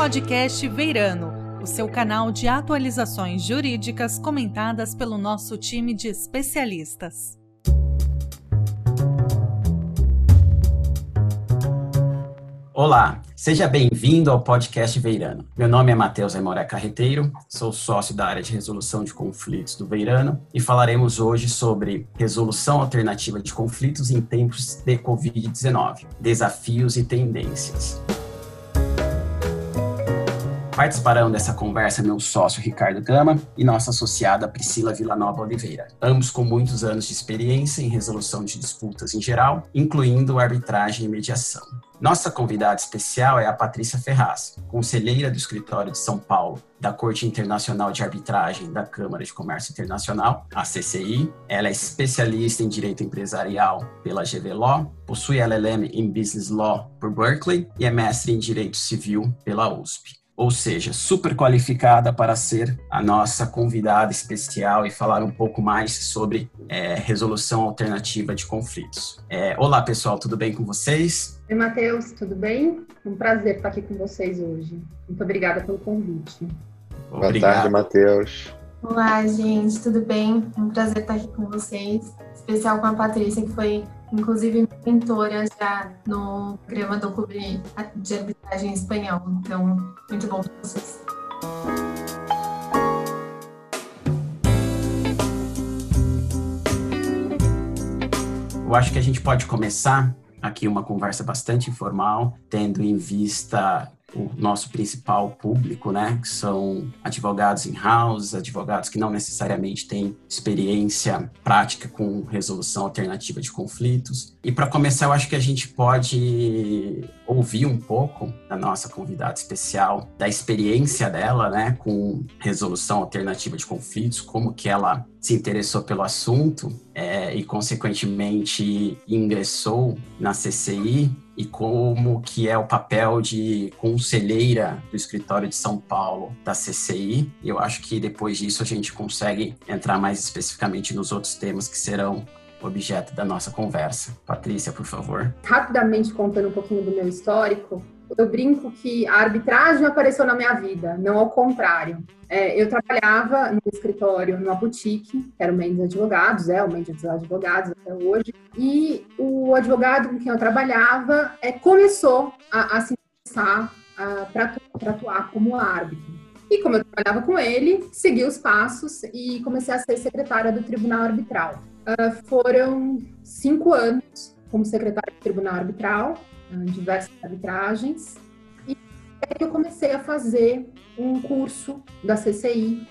podcast Veirano, o seu canal de atualizações jurídicas comentadas pelo nosso time de especialistas. Olá, seja bem-vindo ao podcast Veirano. Meu nome é Matheus Aimoré Carreteiro, sou sócio da área de resolução de conflitos do Veirano e falaremos hoje sobre resolução alternativa de conflitos em tempos de Covid-19, desafios e tendências. Participarão dessa conversa meu sócio Ricardo Gama e nossa associada Priscila Villanova Oliveira, ambos com muitos anos de experiência em resolução de disputas em geral, incluindo arbitragem e mediação. Nossa convidada especial é a Patrícia Ferraz, conselheira do Escritório de São Paulo da Corte Internacional de Arbitragem da Câmara de Comércio Internacional, a CCI. Ela é especialista em Direito Empresarial pela GV Law, possui LLM em Business Law por Berkeley e é mestre em Direito Civil pela USP ou seja, super qualificada para ser a nossa convidada especial e falar um pouco mais sobre é, resolução alternativa de conflitos. É, olá, pessoal, tudo bem com vocês? Oi, Matheus, tudo bem? Um prazer estar aqui com vocês hoje. Muito obrigada pelo convite. Obrigado. Boa tarde, Matheus. Olá, gente, tudo bem? Um prazer estar aqui com vocês, especial com a Patrícia, que foi inclusive mentora já no programa do Clube de Arbitragem Espanhol. Então, muito bom para vocês. Eu acho que a gente pode começar aqui uma conversa bastante informal, tendo em vista o nosso principal público, né, que são advogados in-house, advogados que não necessariamente têm experiência prática com resolução alternativa de conflitos. E para começar, eu acho que a gente pode ouvir um pouco da nossa convidada especial, da experiência dela, né, com resolução alternativa de conflitos, como que ela se interessou pelo assunto é, e, consequentemente, ingressou na CCI e como que é o papel de conselheira do escritório de São Paulo da CCI. Eu acho que depois disso a gente consegue entrar mais especificamente nos outros temas que serão objeto da nossa conversa. Patrícia, por favor. Rapidamente contando um pouquinho do meu histórico, eu brinco que a arbitragem apareceu na minha vida, não ao contrário. É, eu trabalhava no escritório, numa boutique, que era o Mendes Advogados, é o Mendes Advogados até hoje, e o advogado com quem eu trabalhava é, começou a, a se interessar para atuar como árbitro. E como eu trabalhava com ele, segui os passos e comecei a ser secretária do Tribunal Arbitral. Uh, foram cinco anos como secretária do Tribunal Arbitral, diversas arbitragens. E aí eu comecei a fazer um curso da CCI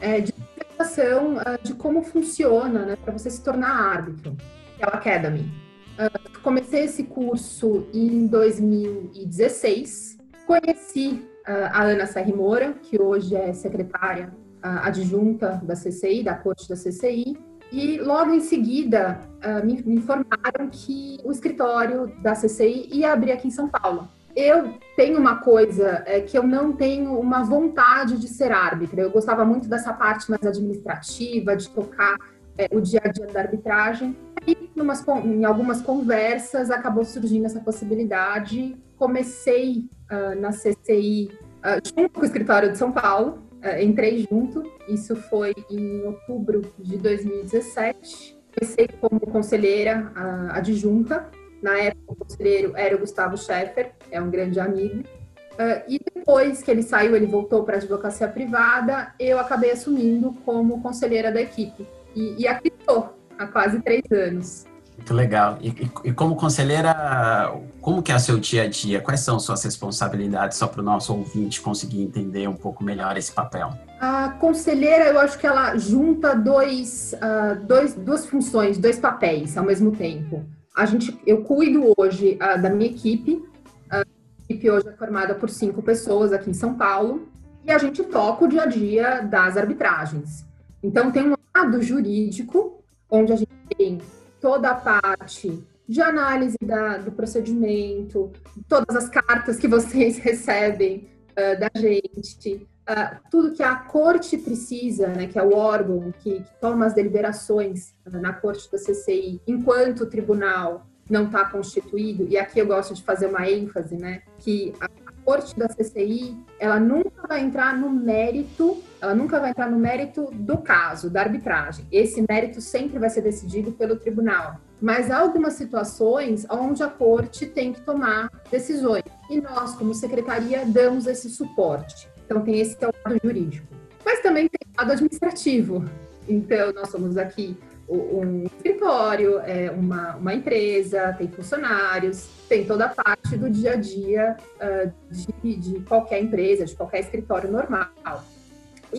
é, de explicação uh, de como funciona né, para você se tornar árbitro, que é o Academy. Uh, comecei esse curso em 2016. Conheci uh, a Ana Serri Moura, que hoje é secretária adjunta da CCI, da corte da CCI, e logo em seguida uh, me, me, informaram que o escritório da CCI ia abrir aqui em São Paulo. Eu tenho uma coisa é, que eu não tenho uma vontade de ser árbitra. Eu gostava muito dessa parte mais administrativa, de tocar é, o dia a dia da arbitragem. E numas, em algumas conversas acabou surgindo essa possibilidade. Comecei uh, na CCI uh, junto com o escritório de São Paulo, entrei junto, isso foi em outubro de 2017. Comecei como conselheira adjunta, na época o conselheiro era o Gustavo Scheffer, é um grande amigo. Uh, e depois que ele saiu, ele voltou para a advocacia privada, eu acabei assumindo como conselheira da equipe. E, e aqui estou, há quase três anos. Muito legal. E, e, e, como conselheira, como que é o seu dia a dia? Quais são suas responsabilidades, só para o nosso ouvinte conseguir entender um pouco melhor esse papel? A conselheira, eu acho que ela junta dois, uh, dois, duas funções, dois papéis ao mesmo tempo. A gente, eu cuido hoje uh, da minha equipe. A equipe hoje é formada por cinco pessoas aqui em São Paulo. E a gente toca o dia a dia das arbitragens. Então, tem um lado jurídico, onde a gente tem toda a parte de análise da, do procedimento, todas as cartas que vocês recebem uh, da gente, uh, tudo que a corte precisa, né, que é o órgão que, que toma as deliberações uh, na corte da CCI, enquanto o tribunal não está constituído, e aqui eu gosto de fazer uma ênfase, né, que a corte da CCI, ela nunca vai entrar no mérito, ela nunca vai entrar no mérito do caso, da arbitragem. Esse mérito sempre vai ser decidido pelo tribunal. Mas há algumas situações onde a corte tem que tomar decisões. E nós, como secretaria, damos esse suporte. Então, tem esse lado jurídico. Mas também tem o lado administrativo. Então, nós somos aqui um escritório, é uma, uma empresa, tem funcionários, tem toda a parte do dia a dia uh, de, de qualquer empresa, de qualquer escritório normal.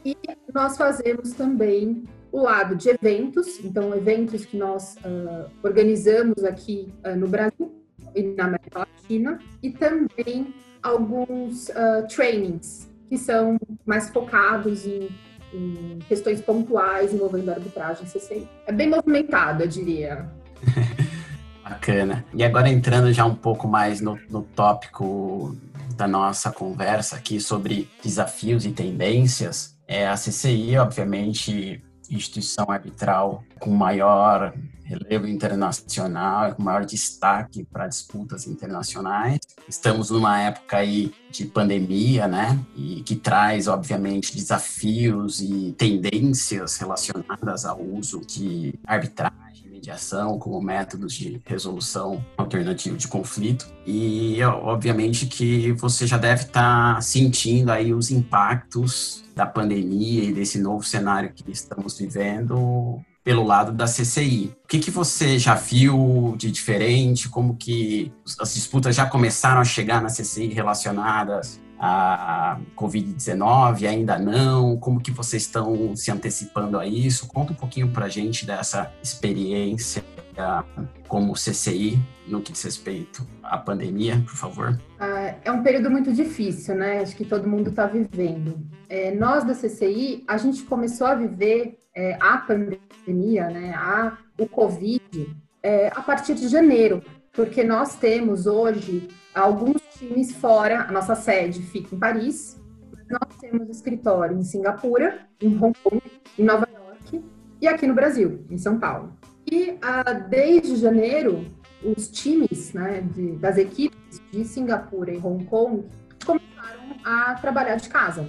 E nós fazemos também o lado de eventos, então eventos que nós uh, organizamos aqui uh, no Brasil e na América Latina, e também alguns uh, trainings que são mais focados em em questões pontuais envolvendo a arbitragem CCI. É bem movimentado, eu diria. Bacana. E agora entrando já um pouco mais no, no tópico da nossa conversa aqui sobre desafios e tendências, é a CCI, obviamente, instituição arbitral com maior relevo internacional, com maior destaque para disputas internacionais. Estamos numa época aí de pandemia, né? E que traz, obviamente, desafios e tendências relacionadas ao uso de arbitragem, mediação como métodos de resolução alternativo de conflito. E, obviamente, que você já deve estar tá sentindo aí os impactos da pandemia e desse novo cenário que estamos vivendo pelo lado da CCI. O que, que você já viu de diferente? Como que as disputas já começaram a chegar na CCI relacionadas à Covid-19? Ainda não? Como que vocês estão se antecipando a isso? Conta um pouquinho para a gente dessa experiência como CCI no que diz respeito à pandemia, por favor? Ah, é um período muito difícil, né? Acho que todo mundo está vivendo. É, nós da CCI, a gente começou a viver é, a pandemia, né, a, o Covid, é, a partir de janeiro, porque nós temos hoje alguns times fora, a nossa sede fica em Paris, nós temos escritório em Singapura, em Hong Kong, em Nova York e aqui no Brasil, em São Paulo. E ah, desde janeiro, os times né, de, das equipes de Singapura e Hong Kong começaram a trabalhar de casa.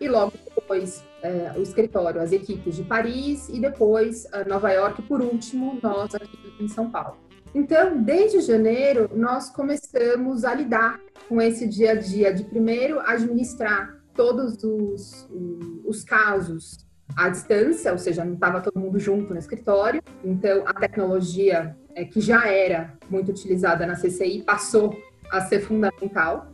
E logo depois é, o escritório, as equipes de Paris e depois Nova York, por último, nós aqui em São Paulo. Então, desde janeiro, nós começamos a lidar com esse dia a dia de primeiro administrar todos os, os casos à distância, ou seja, não estava todo mundo junto no escritório. Então, a tecnologia é, que já era muito utilizada na CCI passou a ser fundamental.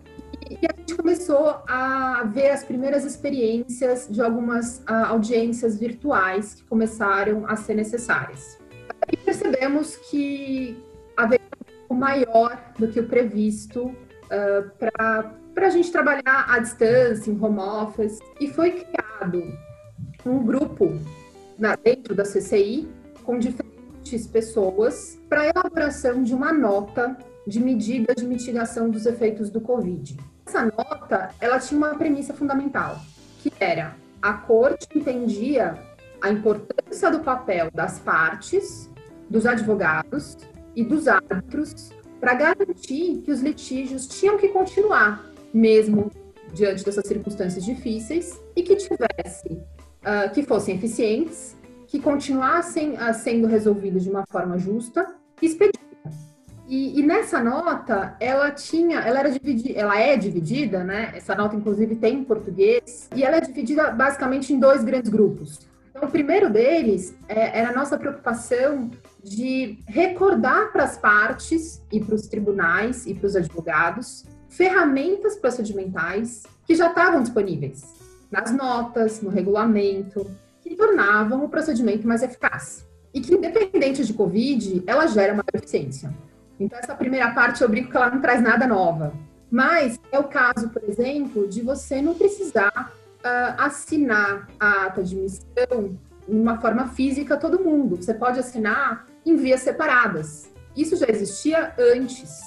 E a gente começou a ver as primeiras experiências de algumas audiências virtuais que começaram a ser necessárias. E percebemos que havia um maior do que o previsto uh, para a gente trabalhar à distância, em home office, e foi criado um grupo na, dentro da CCI com diferentes pessoas para elaboração de uma nota de medidas de mitigação dos efeitos do Covid. Essa nota, ela tinha uma premissa fundamental, que era a corte entendia a importância do papel das partes, dos advogados e dos árbitros para garantir que os litígios tinham que continuar, mesmo diante dessas circunstâncias difíceis, e que tivesse, uh, que fossem eficientes, que continuassem uh, sendo resolvidos de uma forma justa e expedita. E, e, nessa nota, ela tinha, ela era dividida, ela é dividida, né? Essa nota, inclusive, tem em português, e ela é dividida basicamente em dois grandes grupos. Então, o primeiro deles é, era a nossa preocupação de recordar para as partes e para os tribunais e para os advogados ferramentas procedimentais que já estavam disponíveis nas notas, no regulamento, que tornavam o procedimento mais eficaz. E que, independente de Covid, ela gera maior eficiência. Então, essa primeira parte eu brinco que ela não traz nada nova. Mas é o caso, por exemplo, de você não precisar uh, assinar a ata de missão em uma forma física todo mundo. Você pode assinar em vias separadas. Isso já existia antes.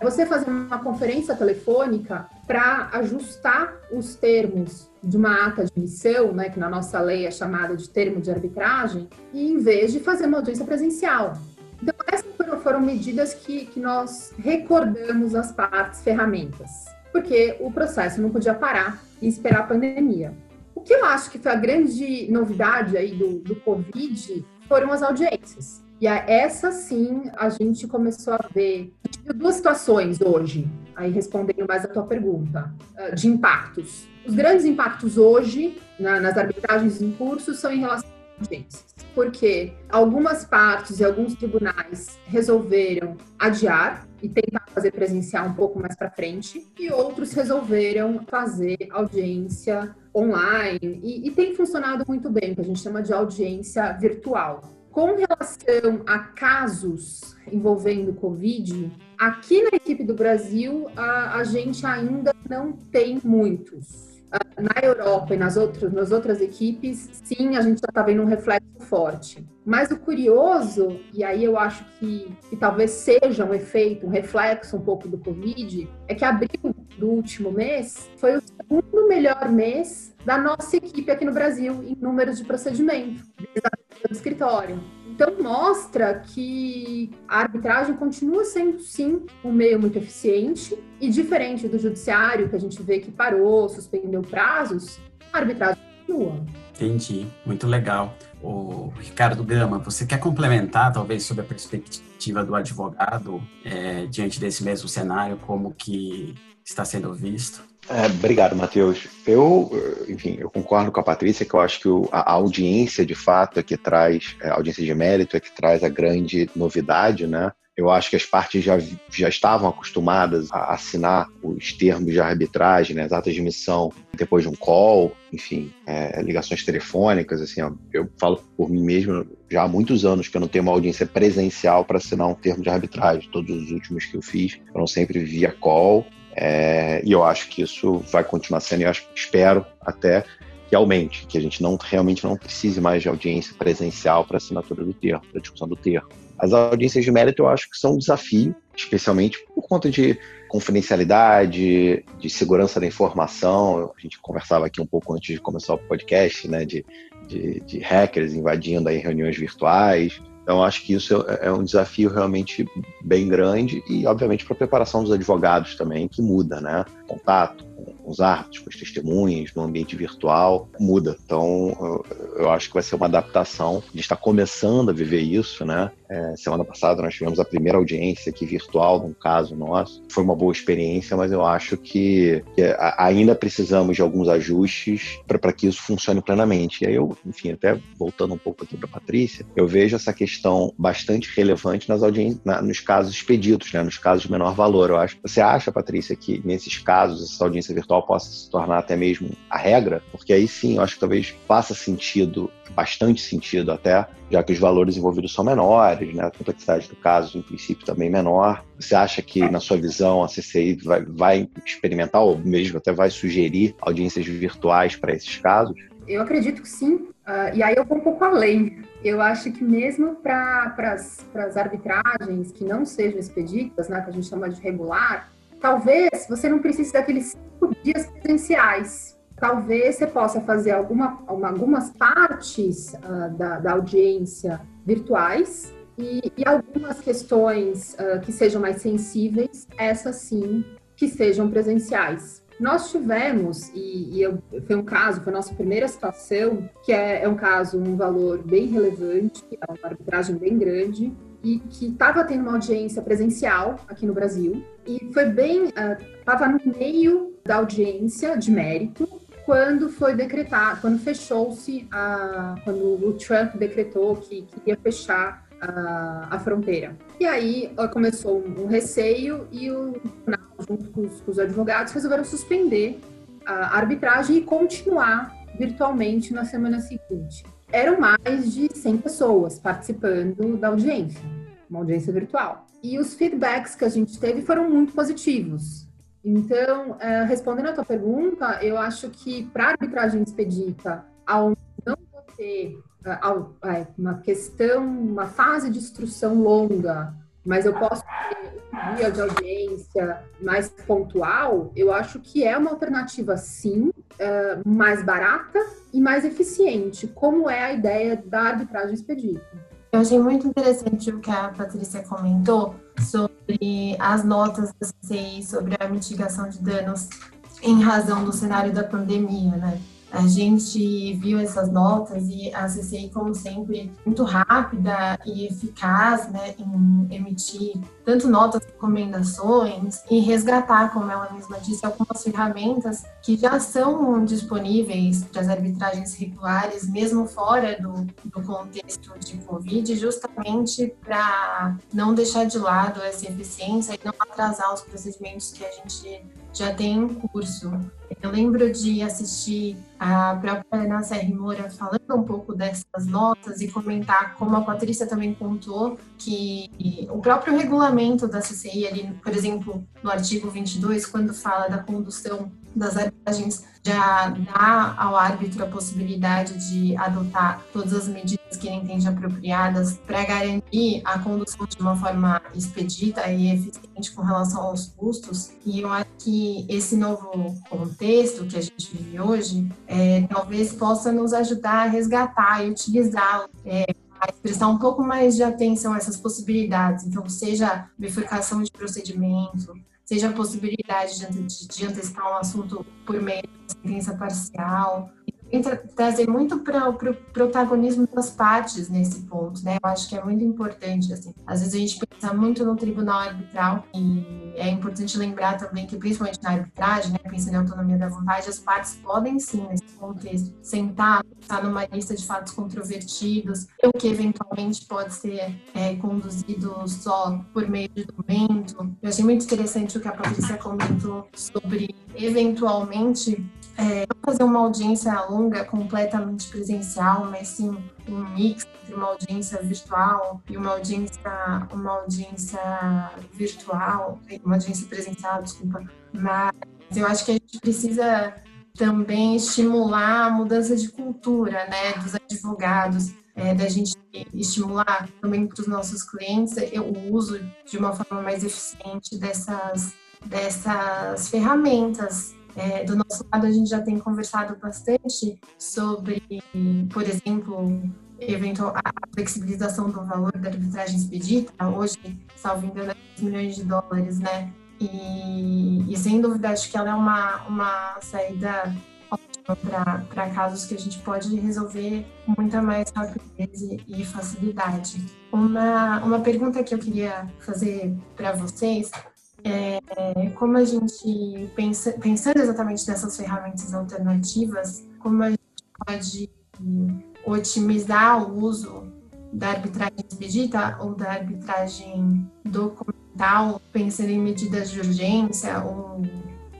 Você fazer uma conferência telefônica para ajustar os termos de uma ata de missão, né, que na nossa lei é chamada de termo de arbitragem, e em vez de fazer uma audiência presencial. Então, essas foram medidas que, que nós recordamos às partes ferramentas. porque o processo não podia parar e esperar a pandemia. O que eu acho que foi a grande novidade aí do, do Covid foram as audiências. E essa sim a gente começou a ver duas situações hoje, aí respondendo mais a tua pergunta, ah, de impactos. Os grandes impactos hoje nas arbitragens em curso são em relação às audiências, porque algumas partes e alguns tribunais resolveram adiar e tentar fazer presencial um pouco mais para frente, e outros resolveram fazer audiência online, e, e tem funcionado muito bem, que a gente chama de audiência virtual. Com relação a casos envolvendo Covid, aqui na equipe do Brasil, a, a gente ainda não tem muitos. Na Europa e nas outras, nas outras equipes, sim, a gente já está vendo um reflexo forte. Mas o curioso, e aí eu acho que, que talvez seja um efeito, um reflexo um pouco do Covid, é que abril do último mês foi o segundo melhor mês da nossa equipe aqui no Brasil em números de procedimento do escritório. Então, mostra que a arbitragem continua sendo, sim, um meio muito eficiente e diferente do judiciário, que a gente vê que parou, suspendeu prazos, a arbitragem continua. Entendi, muito legal. O Ricardo Gama, você quer complementar, talvez, sobre a perspectiva do advogado é, diante desse mesmo cenário, como que está sendo visto? É, obrigado, Matheus. Eu, enfim, eu concordo com a Patrícia que eu acho que o, a audiência, de fato, é que traz, é, a audiência de mérito é que traz a grande novidade, né? Eu acho que as partes já, já estavam acostumadas a assinar os termos de arbitragem, né, as atas de missão, depois de um call, enfim, é, ligações telefônicas. Assim, eu falo por mim mesmo já há muitos anos que eu não tenho uma audiência presencial para assinar um termo de arbitragem. Todos os últimos que eu fiz foram sempre via call é, e eu acho que isso vai continuar sendo, e eu acho, espero até que aumente, que a gente não realmente não precise mais de audiência presencial para assinatura do termo, para discussão do termo. As audiências de mérito eu acho que são um desafio, especialmente por conta de confidencialidade, de segurança da informação. A gente conversava aqui um pouco antes de começar o podcast, né, de, de, de hackers invadindo aí reuniões virtuais. Então, acho que isso é, é um desafio realmente bem grande e, obviamente, para a preparação dos advogados também, que muda, né? Contato com os árbitros, com as testemunhas, no ambiente virtual, muda. Então, eu acho que vai ser uma adaptação. A gente está começando a viver isso, né? É, semana passada nós tivemos a primeira audiência aqui virtual, num caso nosso. Foi uma boa experiência, mas eu acho que, que ainda precisamos de alguns ajustes para que isso funcione plenamente. E aí eu, enfim, até voltando um pouco aqui para Patrícia, eu vejo essa questão bastante relevante nas audiências, na, nos casos expedidos, né? nos casos de menor valor. Eu acho. Você acha, Patrícia, que nesses casos essa audiência virtual possa se tornar até mesmo a regra? Porque aí sim, eu acho que talvez faça sentido, bastante sentido até, já que os valores envolvidos são menores, né? a complexidade do caso, em princípio, também menor. Você acha que, na sua visão, a CCI vai, vai experimentar, ou mesmo até vai sugerir audiências virtuais para esses casos? Eu acredito que sim. Uh, e aí eu vou um pouco além. Eu acho que mesmo para as arbitragens que não sejam expedidas, né, que a gente chama de regular, talvez você não precise daqueles cinco dias presenciais talvez você possa fazer alguma, algumas partes uh, da, da, audiência virtuais e, e algumas questões uh, que sejam mais sensíveis, essas sim, que sejam presenciais. Nós tivemos, e, e eu, foi um caso, foi a nossa primeira situação, que é, é um caso, um valor bem relevante, é uma arbitragem bem grande, e que estava tendo uma audiência presencial aqui no Brasil, e foi bem, estava uh, no meio da audiência de mérito, quando foi decretado, quando fechou-se, quando o Trump decretou que queria fechar a, a fronteira. E aí começou um, receio e o tribunal, junto com os, com os advogados, resolveram suspender a arbitragem e continuar virtualmente na semana seguinte. Eram mais de 100 pessoas participando da audiência, uma audiência virtual. E os feedbacks que a gente teve foram muito positivos. Então, é, respondendo a tua pergunta, eu acho que para arbitragem expedita, ao não ter ao, é, uma questão, uma fase de instrução longa, mas eu posso ter um dia de audiência mais pontual, eu acho que é uma alternativa, sim, é, mais barata e mais eficiente, como é a ideia da arbitragem expedita. Eu achei muito interessante o que a Patrícia comentou sobre as notas da CCI sobre a mitigação de danos em razão do cenário da pandemia, né? A gente viu essas notas e a CCI, como sempre, muito rápida e eficaz né, em emitir tanto notas, recomendações e resgatar, como ela mesma disse, algumas ferramentas que já são disponíveis para as arbitragens regulares, mesmo fora do, do contexto de Covid, justamente para não deixar de lado essa eficiência e não atrasar os procedimentos que a gente já tem em curso. Eu lembro de assistir a própria Ana Serri Moura falando um pouco dessas notas e comentar como a Patrícia também contou que o próprio regulamento da CCI ali, por exemplo, no artigo 22, quando fala da condução das arbitragens já dá ao árbitro a possibilidade de adotar todas as medidas que ele entende apropriadas para garantir a condução de uma forma expedita e eficiente com relação aos custos. E eu acho que esse novo contexto que a gente vive hoje é, talvez possa nos ajudar a resgatar e utilizá-lo. É, prestar um pouco mais de atenção a essas possibilidades. Então, seja bifurcação de procedimento, seja a possibilidade de, de antecipar um assunto por meio de sentença parcial, trazer muito para o pro protagonismo das partes nesse ponto, né? Eu acho que é muito importante, assim. Às vezes a gente pensa muito no tribunal arbitral e é importante lembrar também que, principalmente na arbitragem, né, pensando em autonomia da vontade, as partes podem sim, nesse contexto, sentar, estar numa lista de fatos controvertidos, o que eventualmente pode ser é, conduzido só por meio de documento. Eu achei muito interessante o que a Patrícia comentou sobre, eventualmente, é, fazer uma audiência longa completamente presencial, mas sim um mix entre uma audiência virtual e uma audiência, uma audiência virtual, uma audiência presencial, desculpa. Mas eu acho que a gente precisa também estimular a mudança de cultura, né, dos advogados, é, da gente estimular também para os nossos clientes o uso de uma forma mais eficiente dessas, dessas ferramentas é, do nosso lado, a gente já tem conversado bastante sobre, por exemplo, eventual, a flexibilização do valor da arbitragem expedita. Hoje, salvo engano, é 10 milhões de dólares, né? E, e sem dúvida, acho que ela é uma, uma saída ótima para casos que a gente pode resolver com muita mais rapidez e facilidade. Uma, uma pergunta que eu queria fazer para vocês é, como a gente pensa, pensando exatamente nessas ferramentas alternativas, como a gente pode otimizar o uso da arbitragem expedita ou da arbitragem documental, pensando em medidas de urgência ou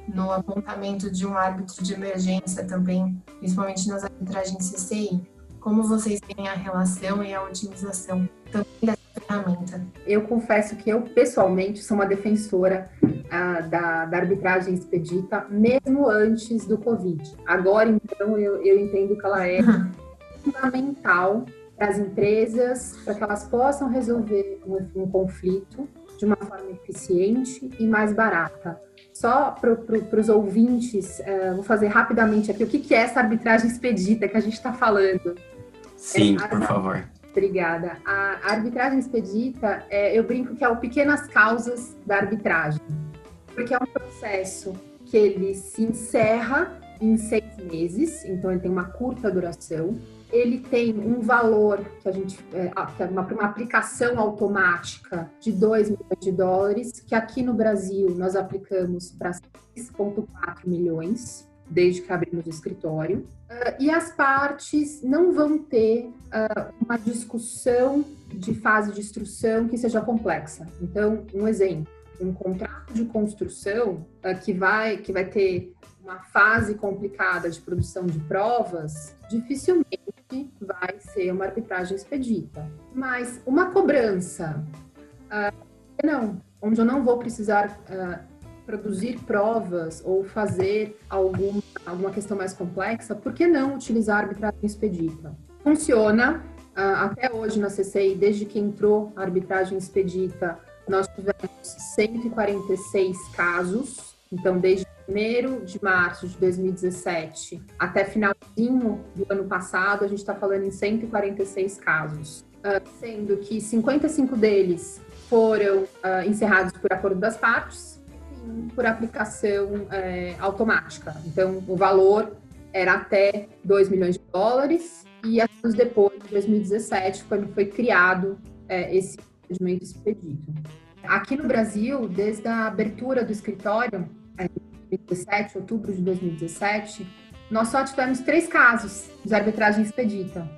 no apontamento de um árbitro de emergência também, principalmente nas arbitragens CCI. Como vocês veem a relação e a otimização também ferramenta? Eu confesso que eu, pessoalmente, sou uma defensora ah, da, da, arbitragem expedita, mesmo antes do Covid. Agora, então, eu, eu entendo que ela é fundamental para as empresas, para que elas possam resolver um, um conflito de uma forma eficiente e mais barata. Só para pro, os ouvintes, uh, vou fazer rapidamente aqui o que, que é essa arbitragem expedita que a gente está falando. Sim, é, por favor. Obrigada. A arbitragem expedita, é, eu brinco que é o pequenas causas da arbitragem, porque é um processo que ele se encerra em seis meses, então ele tem uma curta duração. Ele tem um valor que a gente é, é uma, uma aplicação automática de 2 milhões de dólares, que aqui no Brasil nós aplicamos para 6,4 milhões desde que abrimos o escritório. Uh, e as partes não vão ter uh, uma discussão de fase de instrução que seja complexa. Então, um exemplo, um contrato de construção uh, que, vai, que vai ter uma fase complicada de produção de provas, dificilmente vai ser uma arbitragem expedita. Mas uma cobrança, não, onde eu não vou precisar produzir provas ou fazer alguma, alguma questão mais complexa, por que não utilizar a arbitragem expedita? Funciona uh, até hoje na CCI, desde que entrou a arbitragem expedita, nós tivemos 146 casos, então desde 1 de março de 2017 até finalzinho do ano passado, a gente está falando em 146 casos. sendo que 55 deles foram encerrados por acordo das partes por aplicação é, automática. Então, o valor era até 2 milhões de dólares e anos depois, em 2017, quando foi criado é, esse procedimento expedito. Aqui no Brasil, desde a abertura do escritório, é, em 2017, outubro de 2017, nós só tivemos três casos de arbitragem expedita.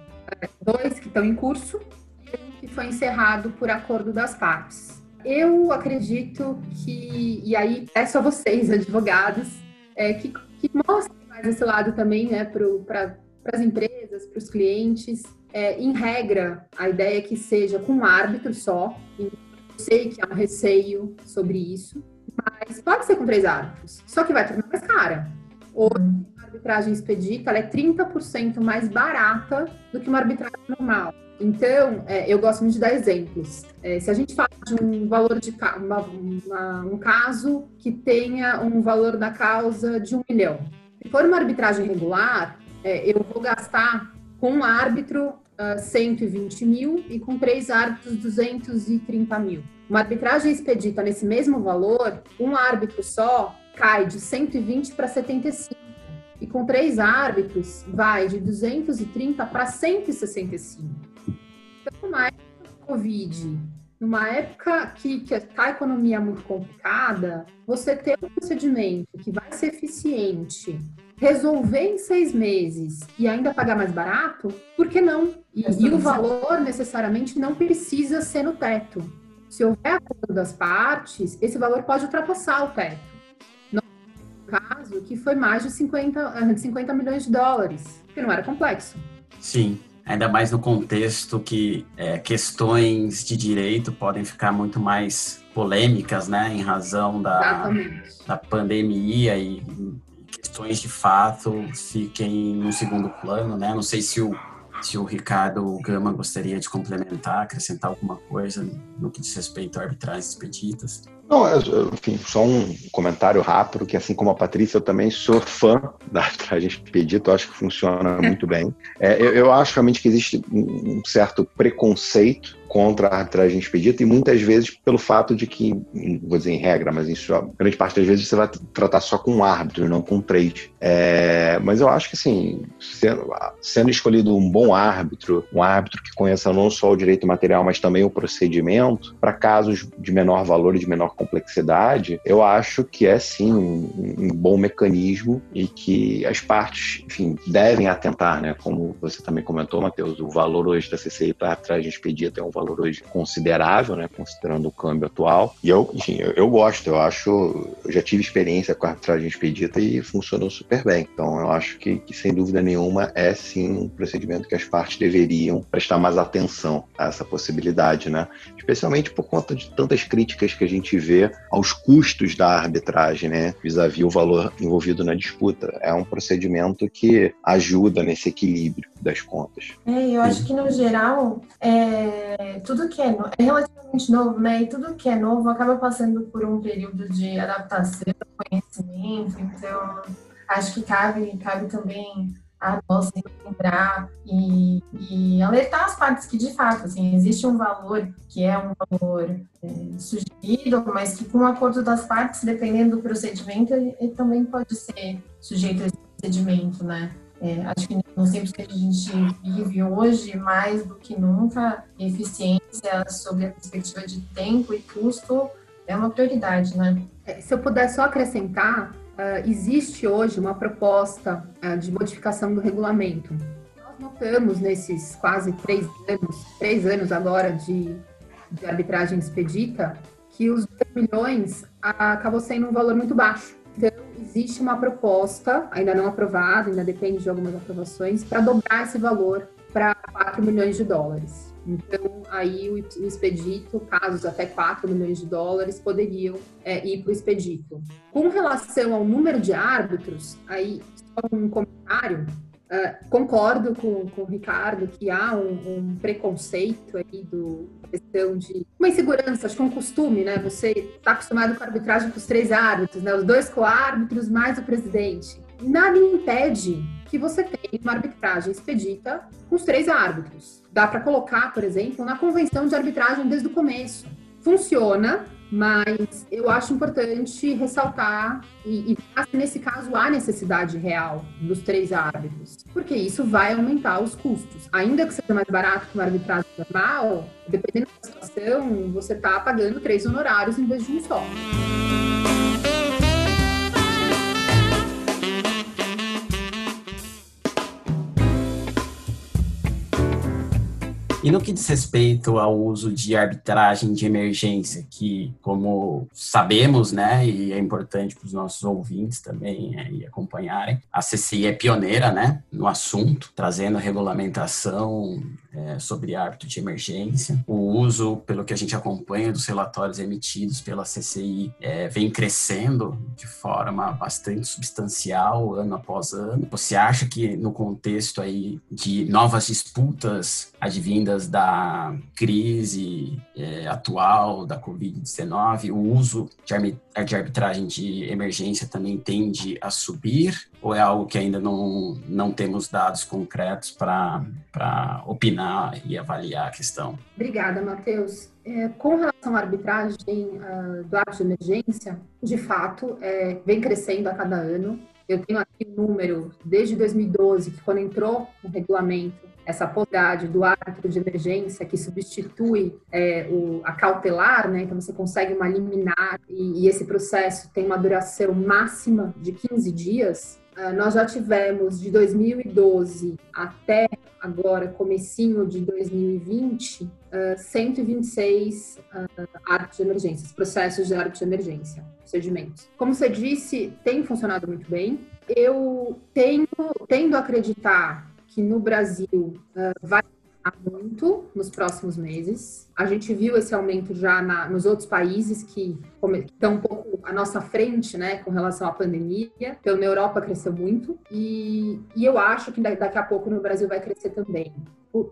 É, dois que estão em curso e um que foi encerrado por acordo das partes. Eu acredito que, e aí é só vocês, advogados, é, que, que mostrem mais esse lado também né, para as empresas, para os clientes. É, em regra, a ideia é que seja com um árbitro só. Eu sei que há um receio sobre isso, mas pode ser com três árbitros. Só que vai tornar mais cara. Hoje, uhum. Arbitragem expedita é 30% mais barata do que uma arbitragem normal. Então, é, eu gosto muito de dar exemplos. É, se a gente fala de um valor de uma, uma, um caso que tenha um valor da causa de um milhão, se for uma arbitragem regular, é, eu vou gastar com um árbitro uh, 120 mil e com três árbitros 230 mil. Uma arbitragem expedita nesse mesmo valor, um árbitro só cai de 120 para 75 e com três árbitros vai de 230 para 165. Então, numa época do Covid, numa época que, que tá a economia é muito complicada, você ter um procedimento que vai ser eficiente, resolver em seis meses e ainda pagar mais barato, por que não? E, e o valor necessariamente não precisa ser no teto. Se houver acordo das partes, esse valor pode ultrapassar o teto. Caso, que foi mais de 50, 50 milhões de dólares, que não era complexo. Sim, ainda mais no contexto que é, questões de direito podem ficar muito mais polêmicas, né, em razão da, da pandemia e questões de fato fiquem no segundo plano, né? Não sei se o se o Ricardo Gama gostaria de complementar, acrescentar alguma coisa no que diz respeito a arbitragens expeditas. Não, enfim, só um comentário rápido, que assim como a Patrícia, eu também sou fã da arbitragem eu acho que funciona muito bem. É, eu, eu, acho realmente que existe um certo preconceito contra a arbitragem expedita e muitas vezes pelo fato de que, vou dizer em regra, mas em sua grande parte das vezes você vai tratar só com um árbitro, não com três. É, mas eu acho que assim, sendo, sendo, escolhido um bom árbitro, um árbitro que conheça não só o direito material, mas também o procedimento, para casos de menor valor e de menor complexidade, eu acho que é sim um, um bom mecanismo e que as partes, enfim, devem atentar, né? Como você também comentou, Matheus, o valor hoje da CCI para arbitragem expedita é um valor hoje considerável, né, considerando o câmbio atual. E eu, enfim, eu, eu gosto, eu acho, eu já tive experiência com a arbitragem expedita e funcionou super bem. Então, eu acho que, que, sem dúvida nenhuma é sim um procedimento que as partes deveriam prestar mais atenção a essa possibilidade, né? Especialmente por conta de tantas críticas que a gente vê aos custos da arbitragem, né, vis-à-vis o valor envolvido na disputa. É um procedimento que ajuda nesse equilíbrio das contas. É, eu acho que no geral é, tudo que é, no, é relativamente novo, né? E tudo que é novo acaba passando por um período de adaptação, conhecimento. Então, acho que cabe, cabe também a nós lembrar e, e, alertar as partes que, de fato, assim, existe um valor que é um valor é, sugerido, mas que, com o acordo das partes, dependendo do procedimento, ele, ele também pode ser sujeito a esse procedimento, né? É, acho que nos tempos que a gente vive hoje, mais do que nunca, eficiência sobre a perspectiva de tempo e custo é uma prioridade, né? É, se eu puder só acrescentar, uh, existe hoje uma proposta uh, de modificação do regulamento. Nós notamos nesses quase três anos, três anos agora de, de arbitragem expedita, que os 2 milhões uh, acabou sendo um valor muito baixo. Existe uma proposta, ainda não aprovada, ainda depende de algumas aprovações, para dobrar esse valor para 4 milhões de dólares. Então, aí o, expedito, casos até 4 milhões de dólares, poderiam é, ir para o expedito. Com relação ao número de árbitros, aí só um comentário, Uh, concordo com, com o Ricardo que há um, um, preconceito aí do questão de uma insegurança, acho que é um costume, né? Você está acostumado com a arbitragem com os três árbitros, né? Os dois co-árbitros mais o presidente. nada impede que você tenha uma arbitragem expedita com os três árbitros. Dá para colocar, por exemplo, na convenção de arbitragem desde o começo. Funciona, mas eu acho importante ressaltar, e, e nesse caso há necessidade real dos três árbitros, porque isso vai aumentar os custos. Ainda que seja mais barato que uma arbitragem normal, dependendo da situação, você está pagando três honorários em vez de um só. E no que diz respeito ao uso de arbitragem de emergência, que, como sabemos, né, e é importante para os nossos ouvintes também é, acompanharem, a CCI é pioneira, né, no assunto, trazendo regulamentação é, sobre árbitro de emergência. O uso, pelo que a gente acompanha dos relatórios emitidos pela CCI, é, vem crescendo de forma bastante substancial ano após ano. Você acha que no contexto aí de novas disputas advindas vindas da crise é, atual da Covid-19, o uso de, arbitragem de emergência também tende a subir? Ou é algo que ainda não, não temos dados concretos para opinar e avaliar a questão? Obrigada, Matheus. É, com relação à arbitragem uh, do ato de emergência, de fato, é, vem crescendo a cada ano. Eu tenho aqui um número desde 2012, que quando entrou o regulamento, essa possibilidade do árbitro de emergência que substitui é, o, a cautelar, né? Então você consegue uma liminar e, e esse processo tem uma duração máxima de 15 dias. Uh, nós já tivemos de 2012 até agora, comecinho de 2020, uh, 126 uh, árbitros de emergência, processos de árbitro de emergência, procedimentos. Como você disse, tem funcionado muito bem. Eu tenho, tendo a acreditar no Brasil uh, vai muito nos próximos meses. A gente viu esse aumento já na, nos outros países que, estão um pouco à nossa frente, né, com relação à pandemia. Então, na Europa cresceu muito e, e eu acho que daqui a pouco no Brasil vai crescer também.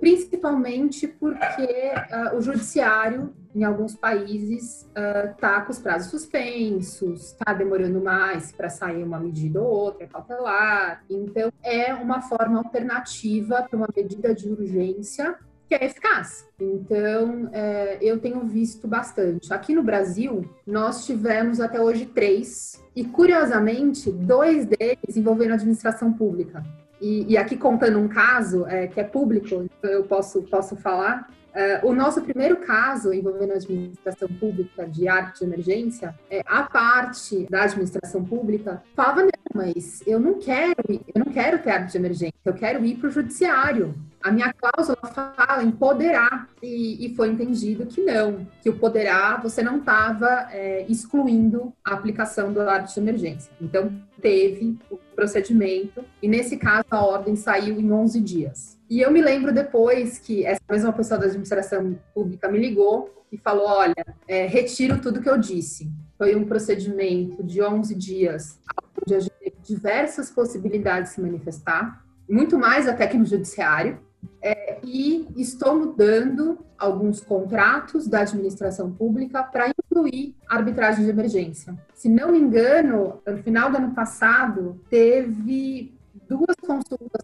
Principalmente porque uh, o judiciário, em alguns países, está uh, com os prazos suspensos, está demorando mais para sair uma medida ou outra cautelar. Então, é uma forma alternativa para uma medida de urgência que é eficaz. Então, é, eu tenho visto bastante. Aqui no Brasil, nós tivemos até hoje três, e curiosamente, dois deles envolvendo a administração pública. E, e aqui contando um caso é, que é público, então eu posso, posso falar. É, o nosso primeiro caso envolvendo a administração pública de arte de emergência, é, a parte da administração pública falava, não, mas eu não quero, eu não quero ter arte de emergência, eu quero ir para o judiciário a minha cláusula fala em poderar, e, e, foi entendido que não, que o poderar você não estava é, excluindo a aplicação do árbitro de emergência. Então, teve o procedimento, e nesse caso a ordem saiu em 11 dias. E eu me lembro depois que essa mesma pessoa da administração pública me ligou e falou: olha, é, retiro tudo que eu disse. Foi um procedimento de 11 dias, onde a gente teve diversas possibilidades de se manifestar, muito mais até que no judiciário. É, e estou mudando alguns contratos da administração pública para incluir arbitragem de emergência. Se não me engano, no final do ano passado, teve duas consultas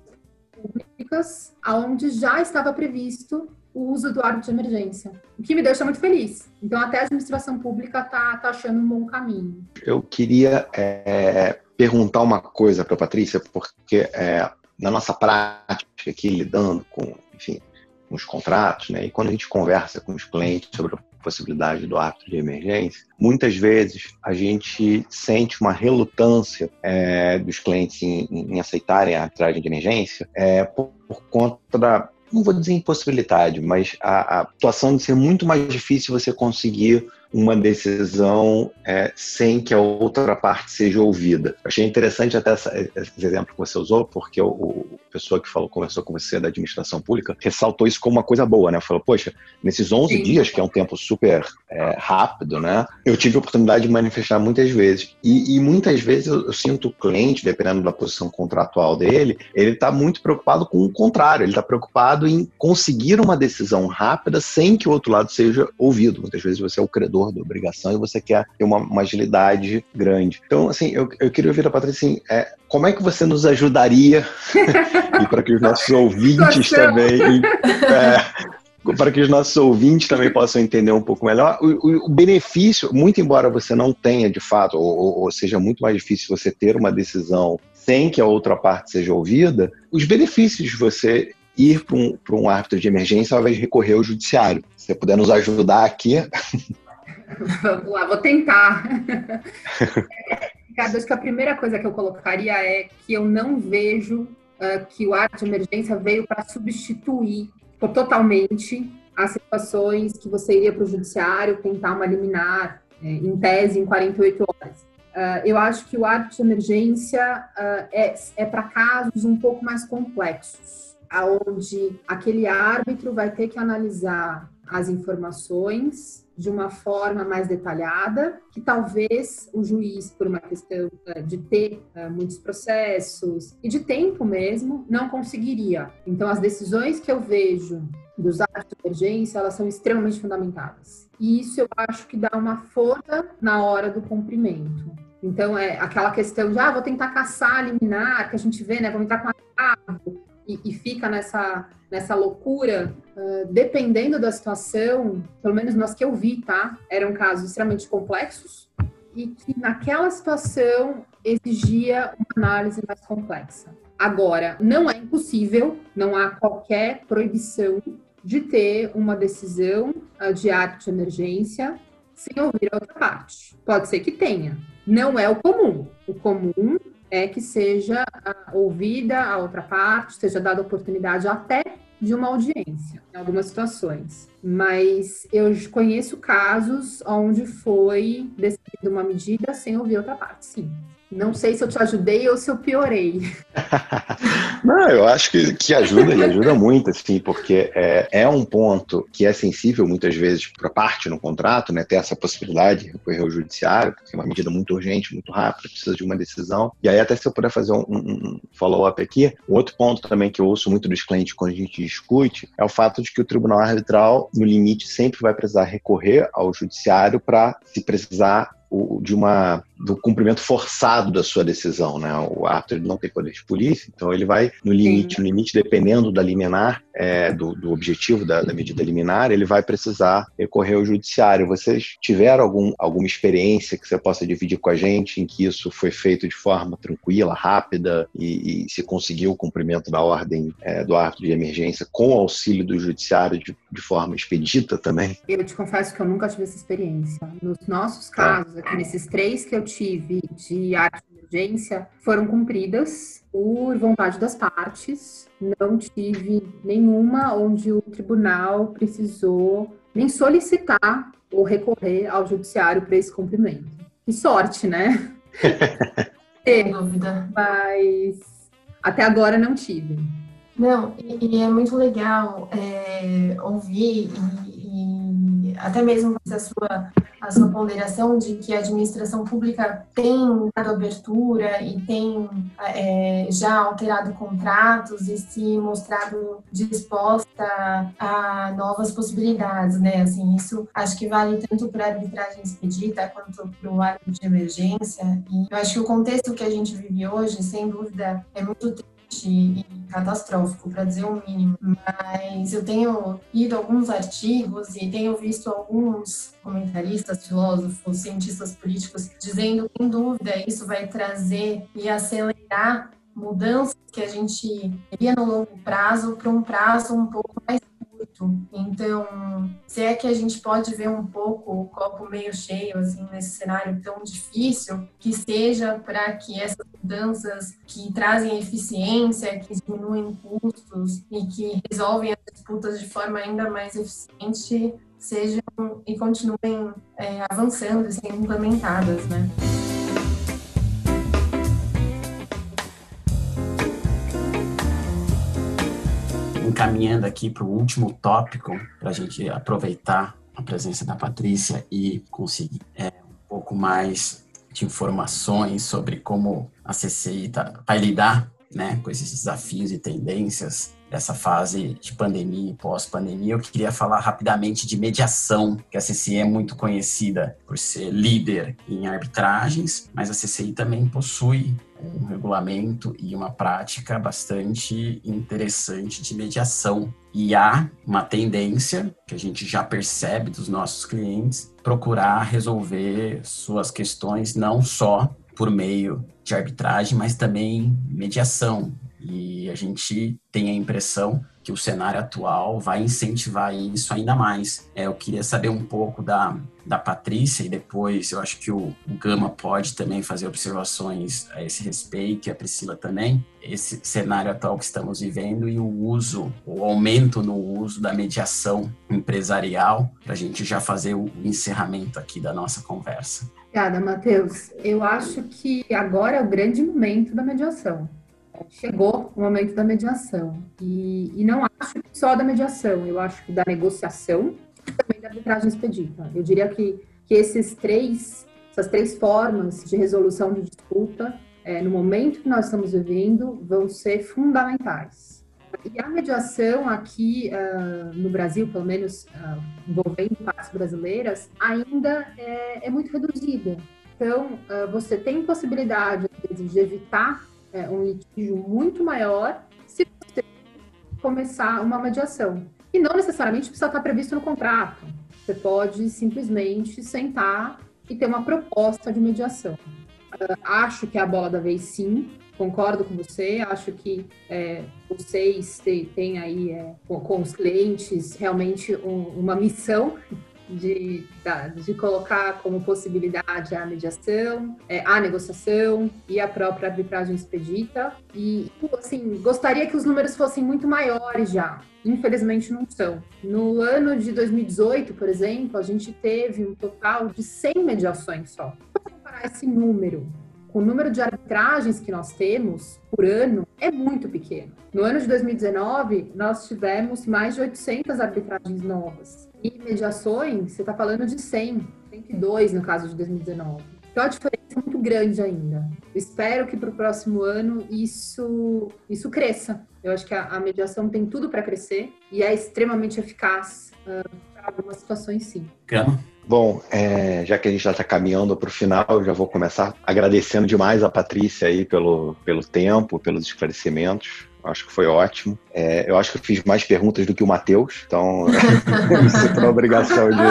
públicas onde já estava previsto o uso do árbitro de emergência, o que me deixa muito feliz. Então, até a administração pública está tá achando um bom caminho. Eu queria é, perguntar uma coisa para a Patrícia, porque é, na nossa prática aqui, lidando com, enfim, com os contratos, né? E quando a gente conversa com os clientes sobre a possibilidade do ato de emergência, muitas vezes a gente sente uma relutância é, dos clientes em, em, aceitarem a arbitragem de emergência é, por, por conta da não vou dizer impossibilidade, mas a, a situação de ser muito mais difícil você conseguir uma decisão é, sem que a outra parte seja ouvida. Achei interessante até essa, esse exemplo que você usou, porque o, o pessoa que falou, conversou com você da administração pública ressaltou isso como uma coisa boa, né? Falou, poxa, nesses 11 Sim. dias, que é um tempo super é, rápido, né? Eu tive a oportunidade de manifestar muitas vezes. E, e muitas vezes eu, eu, sinto o cliente, dependendo da posição contratual dele, ele está muito preocupado com o contrário, ele está preocupado em conseguir uma decisão rápida sem que o outro lado seja ouvido. Muitas vezes você é o credor da obrigação e você quer ter uma, uma agilidade grande. Então, assim, eu, eu queria ouvir a Patrícia assim, é, como é que você nos ajudaria e para que os nossos ouvintes também é, para que os nossos ouvintes também possam entender um pouco melhor o, o, o benefício, muito embora você não tenha de fato, ou, ou, seja muito mais difícil você ter uma decisão sem que a outra parte seja ouvida, os benefícios de você ir para um, um árbitro de emergência ao invés de recorrer ao judiciário. Se você puder nos ajudar aqui. Vamos lá, vou tentar. Ricardo, acho que a primeira coisa que eu colocaria é que eu não vejo uh, que o árbitro de emergência veio para substituir totalmente as situações que você iria para o judiciário tentar uma liminar, é, em tese, em 48 horas. Uh, eu acho que o árbitro de emergência uh, é, é para casos um pouco mais complexos, aonde aquele árbitro vai ter que analisar as informações de uma forma mais detalhada, que talvez o juiz, por uma questão eh, de ter uh, muitos processos e de tempo mesmo, não conseguiria. Então, as decisões que eu vejo dos atos de emergência, elas são extremamente fundamentadas. E isso eu acho que dá uma força na hora do cumprimento. Então, é aquela questão de, ah, vou tentar caçar, eliminar, que a gente vê, né, vamos entrar com a e, e fica nessa, nessa loucura, uh, dependendo da situação, pelo menos nós que eu vi, tá? Eram casos extremamente complexos e que naquela situação exigia uma análise mais complexa. Agora, não é impossível, não há qualquer proibição de ter uma decisão uh, de ato de emergência sem ouvir a outra parte. Pode ser que tenha. Não é o comum. O comum é que seja ah, ouvida a outra parte, seja dada oportunidade até de uma audiência, em algumas situações. Mas eu conheço casos onde foi decidida uma medida sem ouvir outra parte, sim. Não sei se eu te ajudei ou se eu piorei. Não, eu acho que, que ajuda e ajuda muito, assim, porque é, é um ponto que é sensível muitas vezes para parte no contrato, né? Ter essa possibilidade de recorrer ao judiciário, porque é uma medida muito urgente, muito rápida, precisa de uma decisão. E aí, até se eu puder fazer um, um follow-up aqui, outro ponto também que eu ouço muito dos clientes quando a gente discute é o fato de que o tribunal arbitral, no limite, sempre vai precisar recorrer ao judiciário para, se precisar, de uma do cumprimento forçado da sua decisão, né? O árbitro não tem poder de polícia, então ele vai no limite, Sim. no limite dependendo da liminar, é, do, do, objetivo da, da, medida liminar, ele vai precisar recorrer ao judiciário. Vocês tiveram algum, alguma experiência que você possa dividir com a gente em que isso foi feito de forma tranquila, rápida e, e se conseguiu o cumprimento da ordem é, do árbitro de emergência com o auxílio do judiciário de, de, forma expedita também? Eu te confesso que eu nunca tive essa experiência. Nos nossos tá. casos, aqui nesses três que eu tive de arte de emergência, foram cumpridas por vontade das partes. Não tive nenhuma onde o tribunal precisou nem solicitar ou recorrer ao judiciário para esse cumprimento. Que sorte, né? Sem dúvida. Mas até agora não tive. Não, e, e é muito legal é, ouvir e, e, até mesmo a sua a sua ponderação de que a administração pública tem dado abertura e tem é, já alterado contratos e se mostrado disposta a novas possibilidades, né? Assim, isso acho que vale tanto para a arbitragem expedita quanto para o árbitro de emergência. E eu acho que o contexto que a gente vive hoje, sem dúvida, é muito e catastrófico, para dizer o mínimo. Mas eu tenho lido alguns artigos e tenho visto alguns comentaristas, filósofos, cientistas políticos dizendo que, sem dúvida, isso vai trazer e acelerar mudanças que a gente teria no longo prazo para um prazo um pouco mais então, se é que a gente pode ver um pouco o copo meio cheio, assim, nesse cenário tão difícil, que seja para que essas mudanças que trazem eficiência, que diminuem custos e que resolvem as disputas de forma ainda mais eficiente, sejam e continuem é, avançando e sendo implementadas, né? Encaminhando aqui para o último tópico, para a gente aproveitar a presença da Patrícia e conseguir é, um pouco mais de informações sobre como a CCI tá, vai lidar né, com esses desafios e tendências dessa fase de pandemia e pós-pandemia, eu queria falar rapidamente de mediação, que a CCI é muito conhecida por ser líder em arbitragens, mas a CCI também possui um regulamento e uma prática bastante interessante de mediação. E há uma tendência que a gente já percebe dos nossos clientes procurar resolver suas questões não só por meio de arbitragem, mas também mediação, e a gente tem a impressão que o cenário atual vai incentivar isso ainda mais. É, eu queria saber um pouco da, da Patrícia e depois eu acho que o, o Gama pode também fazer observações a esse respeito e a Priscila também. Esse cenário atual que estamos vivendo e o uso, o aumento no uso da mediação empresarial, para a gente já fazer o encerramento aqui da nossa conversa. Obrigada, Matheus. Eu acho que agora é o grande momento da mediação chegou o momento da mediação. E, e, não acho que só da mediação, eu acho que da negociação e também da arbitragem expedita. Eu diria que, que esses três, essas três formas de resolução de disputa, é, no momento que nós estamos vivendo, vão ser fundamentais. E a mediação aqui uh, no Brasil, pelo menos uh, envolvendo partes brasileiras, ainda é, é muito reduzida. Então, uh, você tem possibilidade, de evitar é, um litígio muito maior se você começar uma mediação. E não necessariamente precisa estar previsto no contrato. Você pode simplesmente sentar e ter uma proposta de mediação. Uh, acho que é a bola da vez, sim. Concordo com você. Acho que é, vocês têm, aí é, com, com, os clientes realmente um, uma missão de, de colocar como possibilidade a mediação, é, a negociação e a própria arbitragem expedita. E, assim, gostaria que os números fossem muito maiores já. Infelizmente não são. No ano de 2018, por exemplo, a gente teve um total de 100 mediações só. Para comparar esse número o número de arbitragens que nós temos por ano é muito pequeno. No ano de 2019, nós tivemos mais de 800 arbitragens novas. E mediações, você está falando de 100, 102 no caso de 2019. Então a diferença é muito grande ainda. Espero que para o próximo ano isso, isso cresça. Eu acho que a, a mediação tem tudo para crescer e é extremamente eficaz uh, para algumas situações, sim. Cama? Bom, é, já que a gente já está caminhando para o final, eu já vou começar agradecendo demais a Patrícia aí pelo, pelo tempo, pelos esclarecimentos. Acho que foi ótimo. É, eu acho que eu fiz mais perguntas do que o Matheus, então me sinto na obrigação de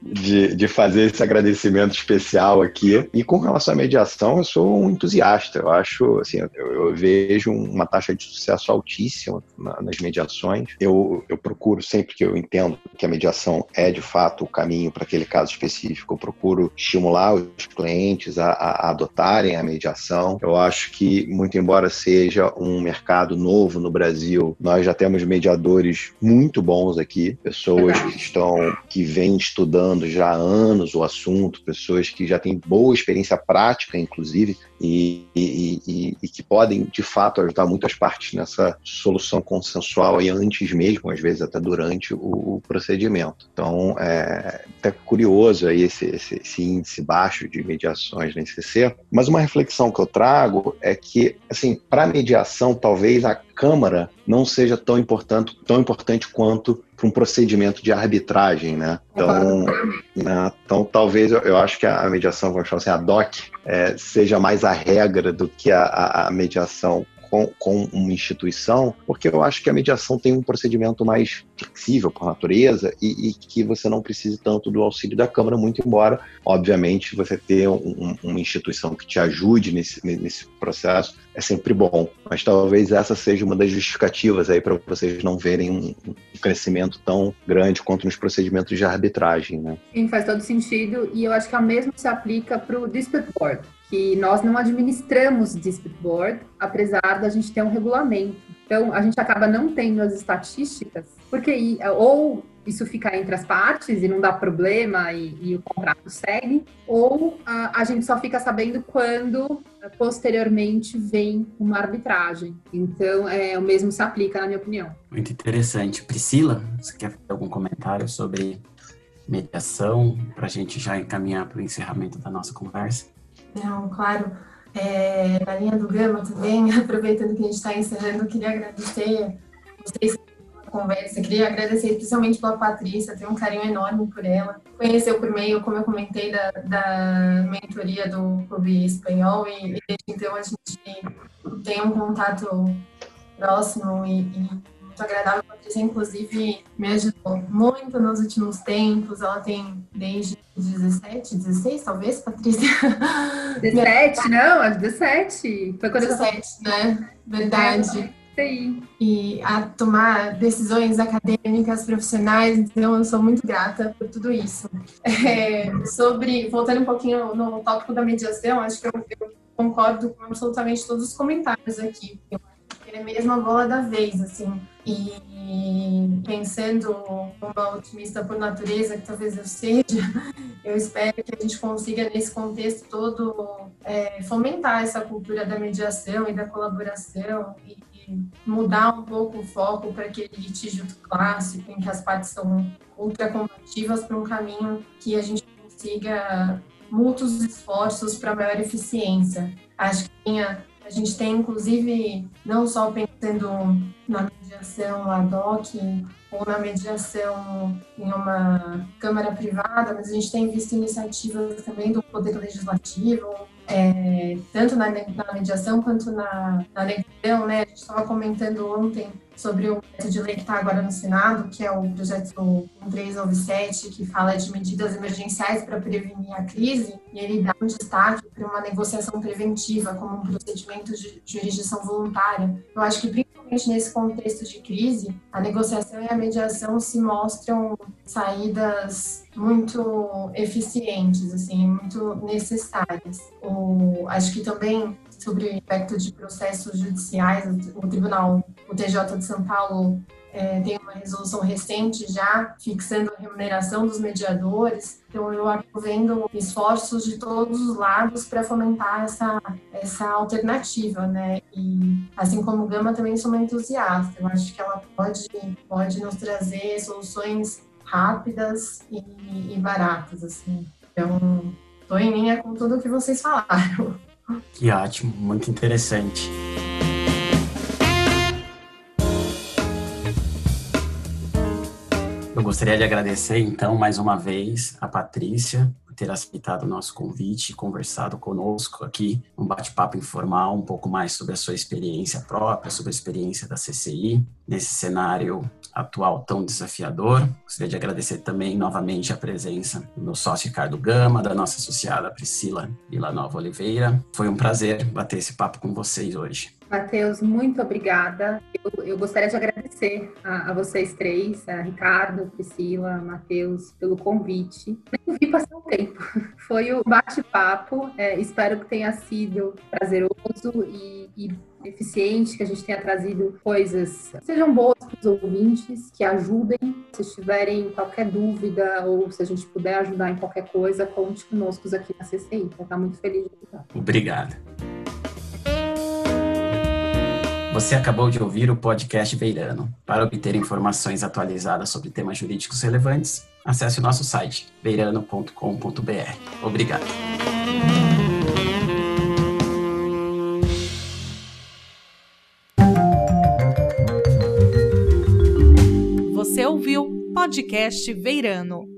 de, de fazer esse agradecimento especial aqui. E com relação à mediação, eu sou um entusiasta. Eu acho, assim, eu, eu vejo uma taxa de sucesso altíssima na, nas mediações. Eu, eu procuro, sempre que eu entendo que a mediação é de fato o caminho para aquele caso específico, eu procuro estimular os clientes a, a, adotarem a mediação. Eu acho que, muito embora seja um mercado novo no Brasil, nós já temos mediadores muito bons aqui, pessoas que estão, que vêm estudando estudando já há anos o assunto, pessoas que já têm boa experiência prática, inclusive, e, e, e, e, que podem, de fato, ajudar muitas partes nessa solução consensual e antes mesmo, às vezes até durante o, o procedimento. Então, é até curioso aí esse, esse, esse, índice baixo de mediações na ICC, mas uma reflexão que eu trago é que, assim, para mediação, talvez a Câmara não seja tão importante, tão importante quanto para um procedimento de arbitragem, né? Então, né? então talvez eu, eu, acho que a mediação, vamos chamar assim, a DOC, é, seja mais a regra do que a, a mediação com, com, uma instituição, porque eu acho que a mediação tem um procedimento mais flexível por natureza e, e, que você não precise tanto do auxílio da Câmara, muito embora, obviamente, você ter um, uma instituição que te ajude nesse, nesse processo é sempre bom. Mas talvez essa seja uma das justificativas aí para vocês não verem um, um, crescimento tão grande quanto nos procedimentos de arbitragem, né? Sim, faz todo sentido e eu acho que a mesma se aplica para o dispute board que nós não administramos dispute board, apesar da gente ter um regulamento. Então, a gente acaba não tendo as estatísticas, porque ou isso fica entre as partes e não dá problema e, e o contrato segue, ou a, a, gente só fica sabendo quando posteriormente vem uma arbitragem. Então, é, o mesmo se aplica, na minha opinião. Muito interessante. Priscila, você quer fazer algum comentário sobre mediação para a gente já encaminhar para o encerramento da nossa conversa? Não, claro. É, na linha do Gama também, aproveitando que a gente está encerrando, eu queria agradecer vocês pela conversa, queria agradecer especialmente pela Patrícia, tenho um carinho enorme por ela. Conheceu por meio, como eu comentei, da, da mentoria do Clube Espanhol e, e desde então a gente tem um contato próximo e, e muito agradável. A Patrícia, inclusive, me ajudou muito nos últimos tempos. Ela tem desde 17, 16, talvez, Patrícia? 17, não, 17. Foi quando 17, eu... né? Verdade. Sim. E a tomar decisões acadêmicas, profissionais, então eu sou muito grata por tudo isso. É, sobre, voltando um pouquinho no tópico da mediação, acho que eu, eu concordo com absolutamente todos os comentários aqui. Eu é mesmo a bola da vez, assim. E pensando uma otimista por natureza, que talvez eu seja, eu espero que a gente consiga, nesse contexto todo, é, fomentar essa cultura da mediação e da colaboração e, mudar um pouco o foco para aquele litígio clássico, em que as partes são ultra combativas para um caminho que a gente consiga mútuos esforços para maior eficiência. Acho que tinha a gente tem, inclusive, não só pensando na mediação ad hoc ou na mediação em uma Câmara privada, mas a gente tem visto iniciativas também do Poder Legislativo, é, tanto na, na, mediação quanto na, na negociação, né? A gente estava comentando ontem sobre o projeto de lei que está agora no Senado, que é o projeto 1397, que fala de medidas emergenciais para prevenir a crise, e ele dá um destaque para uma negociação preventiva como um procedimento de jurisdição voluntária. Eu acho que, principalmente nesse contexto de crise, a negociação e a mediação se mostram saídas muito eficientes, assim, muito necessárias. O, acho que também sobre o aspecto de processos judiciais, o Tribunal, o TJ de São Paulo é, tem uma resolução recente já fixando a remuneração dos mediadores. Então, eu estou vendo esforços de todos os lados para fomentar essa, essa alternativa, né? E, assim como Gama, também sou uma entusiasta. Eu acho que ela pode, pode nos trazer soluções rápidas e, e baratas, assim. Então, estou em linha com tudo o que vocês falaram. Que ótimo, muito interessante. Eu gostaria de agradecer, então, mais uma vez a Patrícia por ter aceitado o nosso convite e conversado conosco aqui, um bate-papo informal, um pouco mais sobre a sua experiência própria, sobre a experiência da CCI, nesse cenário atual tão desafiador. Gostaria de agradecer também novamente a presença do meu sócio Ricardo Gama, da nossa associada Priscila Nova Oliveira. Foi um prazer bater esse papo com vocês hoje. Matheus, muito obrigada. Eu, eu, gostaria de agradecer a, a vocês três, a Ricardo, Priscila, Matheus, pelo convite. Nem vi passar o tempo. Foi o bate-papo. É, espero que tenha sido prazeroso e, e eficiente, que a gente tenha trazido coisas que sejam boas para os ouvintes, que ajudem. Se tiverem qualquer dúvida ou se a gente puder ajudar em qualquer coisa, conte conosco aqui na CCI. Estar muito feliz de ajudar. Obrigado. Você acabou de ouvir o podcast Veirano. Para obter informações atualizadas sobre temas jurídicos relevantes, acesse o nosso site veirano.com.br. Obrigado. Você ouviu podcast Veirano.